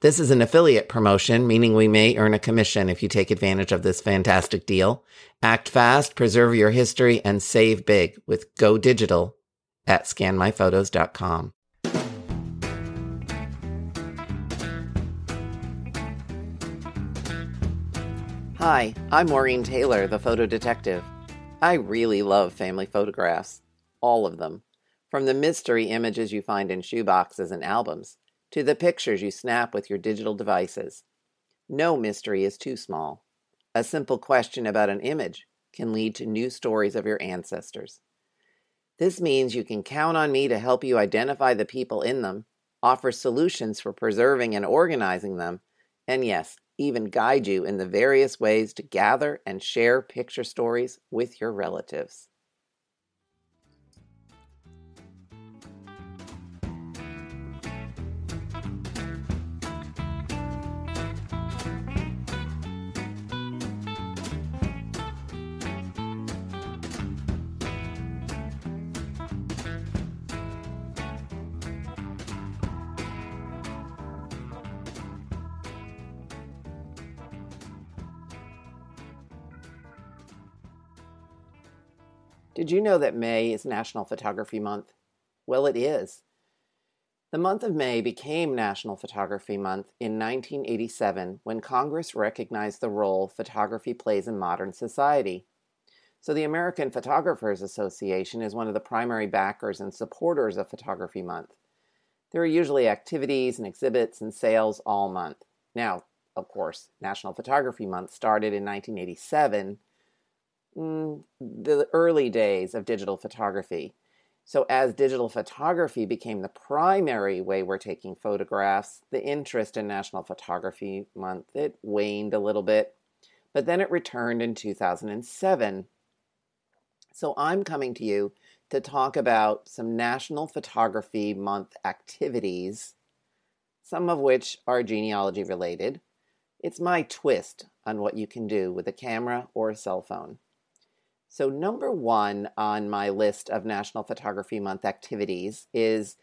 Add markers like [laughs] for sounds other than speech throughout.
This is an affiliate promotion, meaning we may earn a commission if you take advantage of this fantastic deal. Act fast, preserve your history, and save big with Go Digital at scanmyphotos.com. Hi, I'm Maureen Taylor, the photo detective. I really love family photographs, all of them, from the mystery images you find in shoeboxes and albums to the pictures you snap with your digital devices. No mystery is too small. A simple question about an image can lead to new stories of your ancestors. This means you can count on me to help you identify the people in them, offer solutions for preserving and organizing them, and yes, even guide you in the various ways to gather and share picture stories with your relatives. Did you know that May is National Photography Month? Well, it is. The month of May became National Photography Month in 1987 when Congress recognized the role photography plays in modern society. So, the American Photographers Association is one of the primary backers and supporters of Photography Month. There are usually activities and exhibits and sales all month. Now, of course, National Photography Month started in 1987 mm, the early days of digital photography. So, as digital photography became the primary way we're taking photographs, the interest in National Photography Month it waned a little bit, but then it returned in 2007. So, I'm coming to you to talk about some National Photography Month activities, some of which are genealogy related. It's my twist on what you can do with a camera or a cell phone. So, number one on my list of National Photography Month activities is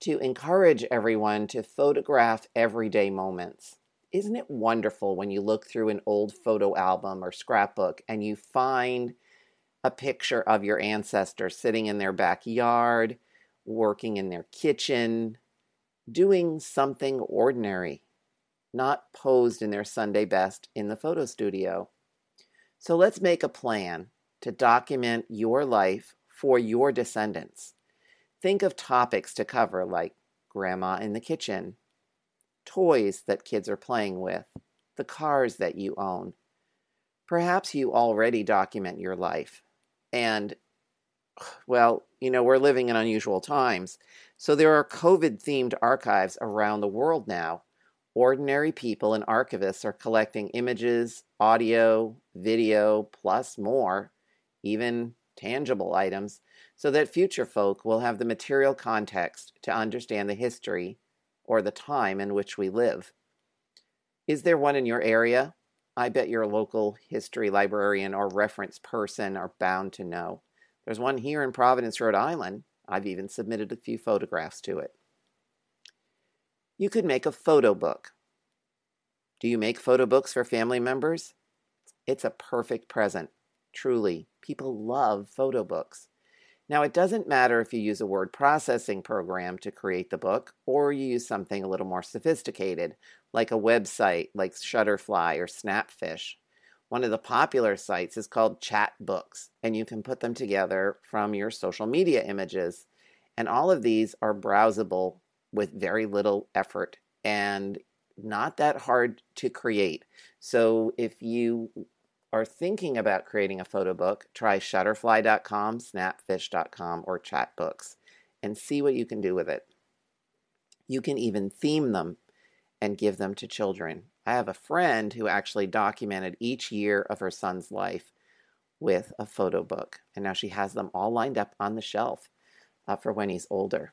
to encourage everyone to photograph everyday moments. Isn't it wonderful when you look through an old photo album or scrapbook and you find a picture of your ancestors sitting in their backyard, working in their kitchen, doing something ordinary, not posed in their Sunday best in the photo studio? So let's make a plan to document your life for your descendants. Think of topics to cover like grandma in the kitchen, toys that kids are playing with, the cars that you own. Perhaps you already document your life. And, [sighs] well, you know, we're living in unusual times. So there are COVID themed archives around the world now. Ordinary people and archivists are collecting images, audio, video, plus more even tangible items, so that future folk will have the material context to understand the history or the time in which we live. Is there one in your area? I bet your local history librarian or reference person are bound to know. There's one here in Providence, Rhode Island. I've even submitted a few photographs to it. You could make a photo book. Do you make photo books for family members? It's a perfect present. Truly, people love photo books. Now, it doesn't matter if you use a word processing program to create the book or you use something a little more sophisticated, like a website like Shutterfly or Snapfish. One of the popular sites is called Chatbooks, and you can put them together from your social media images. And all of these are browsable with very little effort and not that hard to create. So if you are thinking about creating a photo book, try shutterfly.com, snapfish.com, or chatbooks and see what you can do with it. You can even theme them and give them to children. I have a friend who actually documented each year of her son's life with a photo book. And now she has them all lined up on the shelf uh, for when he's older.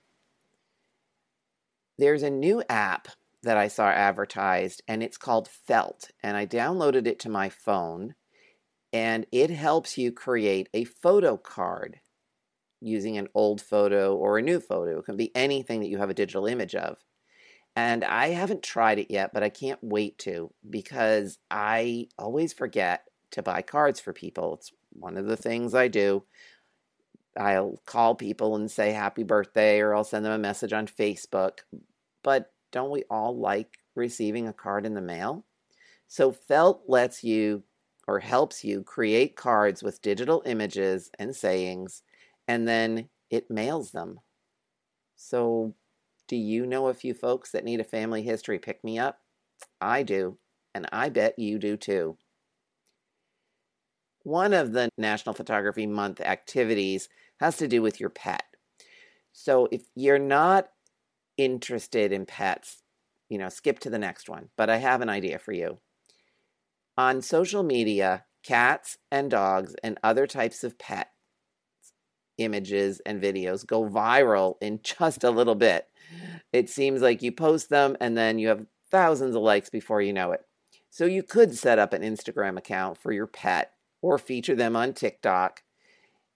There's a new app that I saw advertised, and it's called Felt. And I downloaded it to my phone, and it helps you create a photo card using an old photo or a new photo. It can be anything that you have a digital image of. And I haven't tried it yet, but I can't wait to because I always forget to buy cards for people. It's one of the things I do. I'll call people and say happy birthday, or I'll send them a message on Facebook. But don't we all like receiving a card in the mail? So Felt lets you or helps you create cards with digital images and sayings, and then it mails them. So, do you know a few folks that need a family history pick me up? I do, and I bet you do too. One of the National Photography Month activities has to do with your pet. So if you're not interested in pets, you know, skip to the next one. But I have an idea for you. On social media, cats and dogs and other types of pet images and videos go viral in just a little bit. It seems like you post them and then you have thousands of likes before you know it. So you could set up an Instagram account for your pet or feature them on TikTok.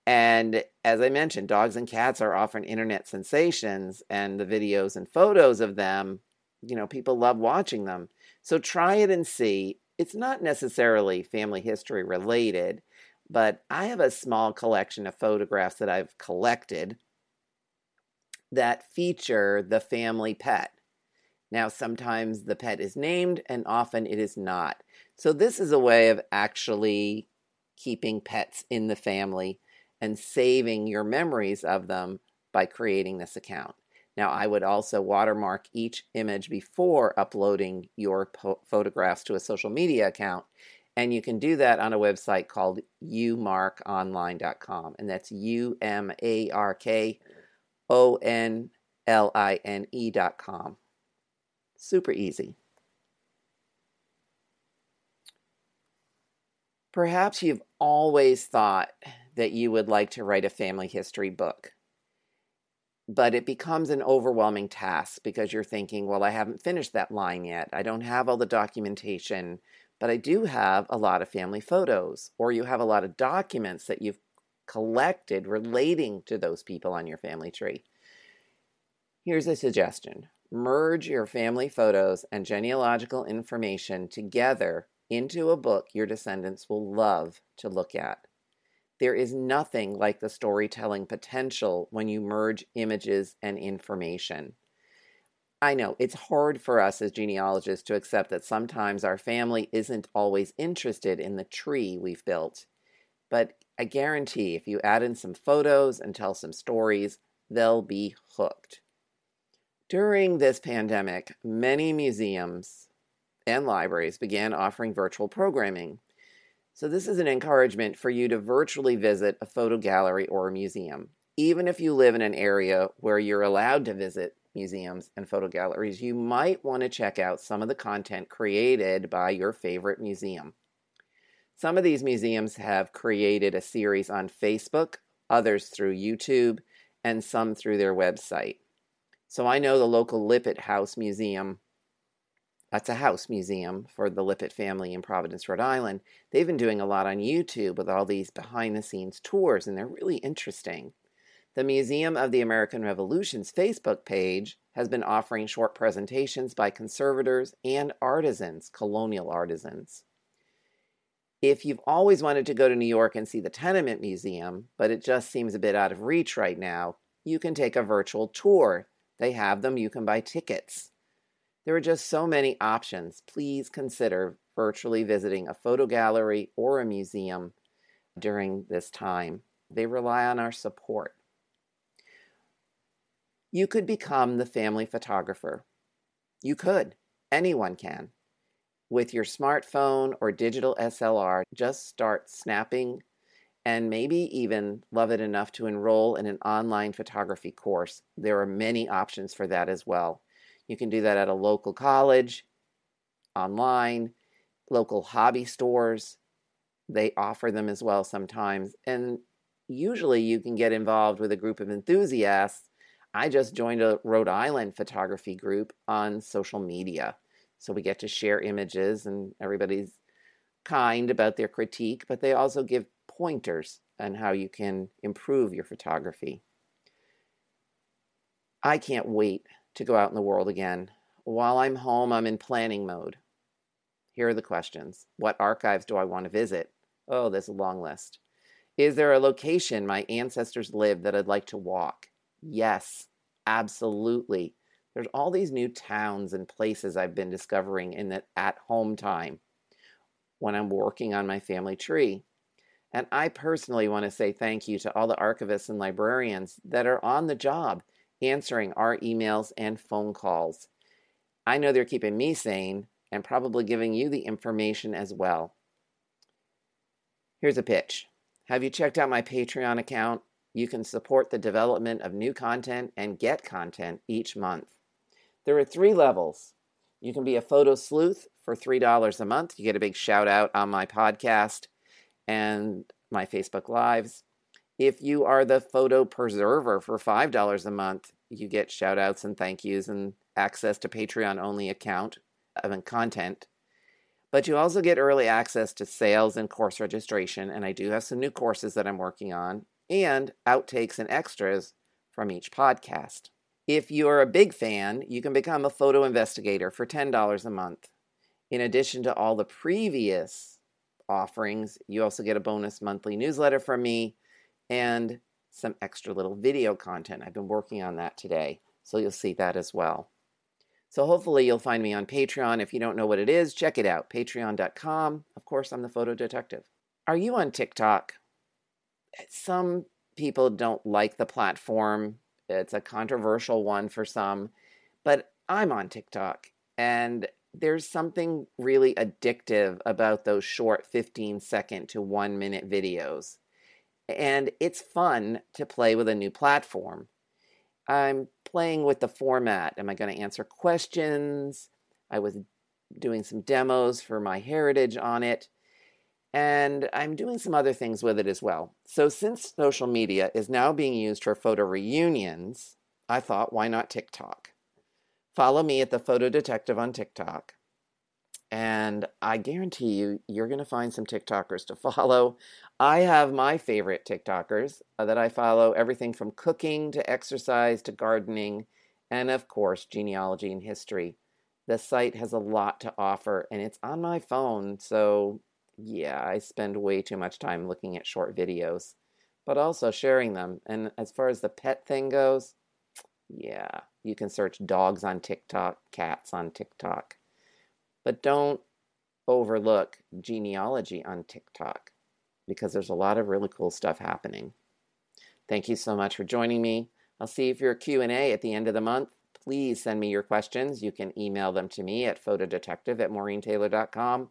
And as I mentioned, dogs and cats are often internet sensations, and the videos and photos of them, you know, people love watching them. So try it and see. It's not necessarily family history related, but I have a small collection of photographs that I've collected that feature the family pet. Now, sometimes the pet is named and often it is not. So, this is a way of actually keeping pets in the family and saving your memories of them by creating this account. Now, I would also watermark each image before uploading your po- photographs to a social media account. And you can do that on a website called umarkonline.com. And that's U M A R K O N L I N E.com. Super easy. Perhaps you've always thought that you would like to write a family history book, but it becomes an overwhelming task because you're thinking, well, I haven't finished that line yet. I don't have all the documentation, but I do have a lot of family photos, or you have a lot of documents that you've collected relating to those people on your family tree. Here's a suggestion merge your family photos and genealogical information together into a book your descendants will love to look at. There is nothing like the storytelling potential when you merge images and information. I know it's hard for us as genealogists to accept that sometimes our family isn't always interested in the tree we've built. But I guarantee if you add in some photos and tell some stories, they'll be hooked. During this pandemic, many museums and libraries began offering virtual programming. So, this is an encouragement for you to virtually visit a photo gallery or a museum. Even if you live in an area where you're allowed to visit museums and photo galleries, you might want to check out some of the content created by your favorite museum. Some of these museums have created a series on Facebook, others through YouTube, and some through their website. So I know the local Lippitt House Museum that's a house museum for the Lippitt family in Providence, Rhode Island. They've been doing a lot on YouTube with all these behind the scenes tours, and they're really interesting. The Museum of the American Revolution's Facebook page has been offering short presentations by conservators and artisans, colonial artisans. If you've always wanted to go to New York and see the Tenement Museum, but it just seems a bit out of reach right now, you can take a virtual tour. They have them, you can buy tickets. There are just so many options. Please consider virtually visiting a photo gallery or a museum during this time. They rely on our support. You could become the family photographer. You could. Anyone can. With your smartphone or digital SLR, just start snapping and maybe even love it enough to enroll in an online photography course. There are many options for that as well. You can do that at a local college, online, local hobby stores. they offer them as well sometimes. And usually you can get involved with a group of enthusiasts. I just joined a Rhode Island photography group on social media. So we get to share images, and everybody's kind about their critique, but they also give pointers on how you can improve your photography. I can't wait to go out in the world again. While I'm home, I'm in planning mode. Here are the questions What archives do I want to visit? Oh, there's a long list. Is there a location my ancestors lived that I'd like to walk? Yes, absolutely. There's all these new towns and places I've been discovering in that at home time when I'm working on my family tree. And I personally want to say thank you to all the archivists and librarians that are on the job answering our emails and phone calls. I know they're keeping me sane and probably giving you the information as well. Here's a pitch Have you checked out my Patreon account? You can support the development of new content and get content each month. There are three levels. You can be a photo sleuth for $3 a month. You get a big shout out on my podcast and my Facebook Lives. If you are the photo preserver for $5 a month, you get shout outs and thank yous and access to Patreon only account and content. But you also get early access to sales and course registration, and I do have some new courses that I'm working on, and outtakes and extras from each podcast. If you're a big fan, you can become a photo investigator for $10 a month. In addition to all the previous offerings, you also get a bonus monthly newsletter from me and some extra little video content. I've been working on that today, so you'll see that as well. So hopefully you'll find me on Patreon. If you don't know what it is, check it out. Patreon.com. Of course, I'm the photo detective. Are you on TikTok? Some people don't like the platform. It's a controversial one for some, but I'm on TikTok and there's something really addictive about those short 15 second to 1 minute videos. And it's fun to play with a new platform. I'm playing with the format. Am I going to answer questions? I was doing some demos for MyHeritage on it. And I'm doing some other things with it as well. So, since social media is now being used for photo reunions, I thought, why not TikTok? Follow me at the Photo Detective on TikTok. And I guarantee you, you're going to find some TikTokers to [laughs] follow. I have my favorite TikTokers uh, that I follow everything from cooking to exercise to gardening, and of course, genealogy and history. The site has a lot to offer, and it's on my phone, so yeah, I spend way too much time looking at short videos, but also sharing them. And as far as the pet thing goes, yeah, you can search dogs on TikTok, cats on TikTok. But don't overlook genealogy on TikTok because there's a lot of really cool stuff happening. Thank you so much for joining me. I'll see if you for your Q&A at the end of the month. Please send me your questions. You can email them to me at photodetective at maureentaylor.com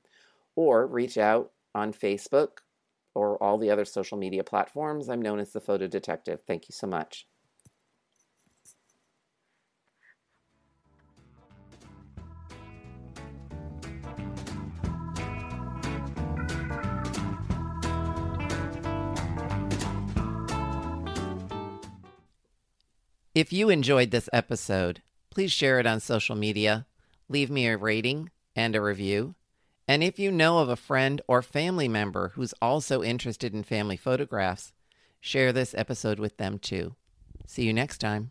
or reach out on Facebook or all the other social media platforms. I'm known as the Photo Detective. Thank you so much. If you enjoyed this episode, please share it on social media, leave me a rating and a review. And if you know of a friend or family member who's also interested in family photographs, share this episode with them too. See you next time.